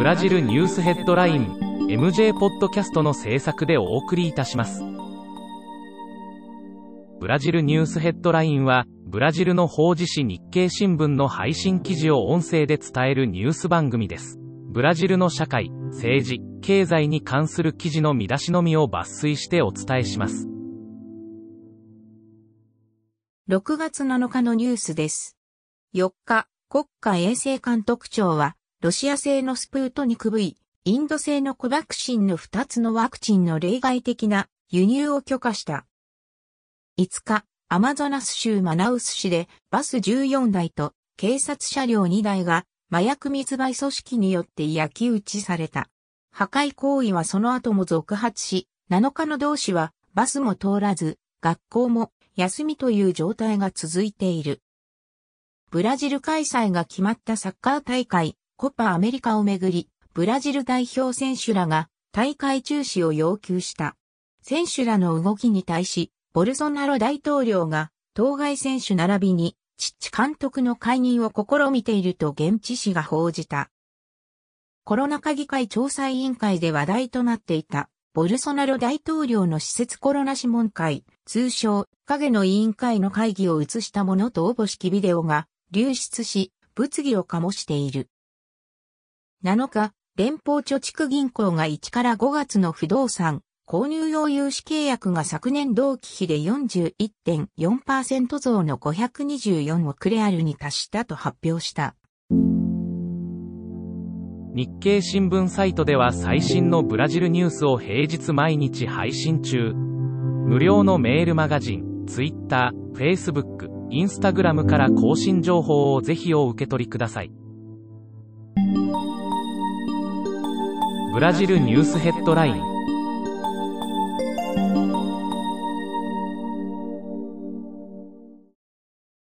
ブラジルニュースヘッドライン MJ ポッドキャストの制作でお送りいたします。ブラジルニュースヘッドラインはブラジルの法事紙日経新聞の配信記事を音声で伝えるニュース番組です。ブラジルの社会政治経済に関する記事の見出しのみを抜粋してお伝えします。6月7日のニュースです。4日、国家衛生監督庁は、ロシア製のスプートニク V、インド製のコバクシンの2つのワクチンの例外的な輸入を許可した。5日、アマゾナス州マナウス市でバス14台と警察車両2台が麻薬密売組織によって焼き討ちされた。破壊行為はその後も続発し、7日の同市はバスも通らず、学校も休みという状態が続いている。ブラジル開催が決まったサッカー大会、コパアメリカをめぐり、ブラジル代表選手らが大会中止を要求した。選手らの動きに対し、ボルソナロ大統領が当該選手並びに、チッチ監督の解任を試みていると現地紙が報じた。コロナ禍議会調査委員会で話題となっていた、ボルソナロ大統領の施設コロナ諮問会、通称、影の委員会の会議を映したものと応募式ビデオが流出し、物議を醸している。7日、連邦貯蓄銀行が1から5月の不動産、購入用融資契約が昨年同期比で41.4%増の524億レアルに達したと発表した。日経新聞サイトでは最新のブラジルニュースを平日毎日配信中。無料のメールマガジン、Twitter、Facebook、Instagram から更新情報をぜひお受け取りください。ブラジルニュースヘッドライン。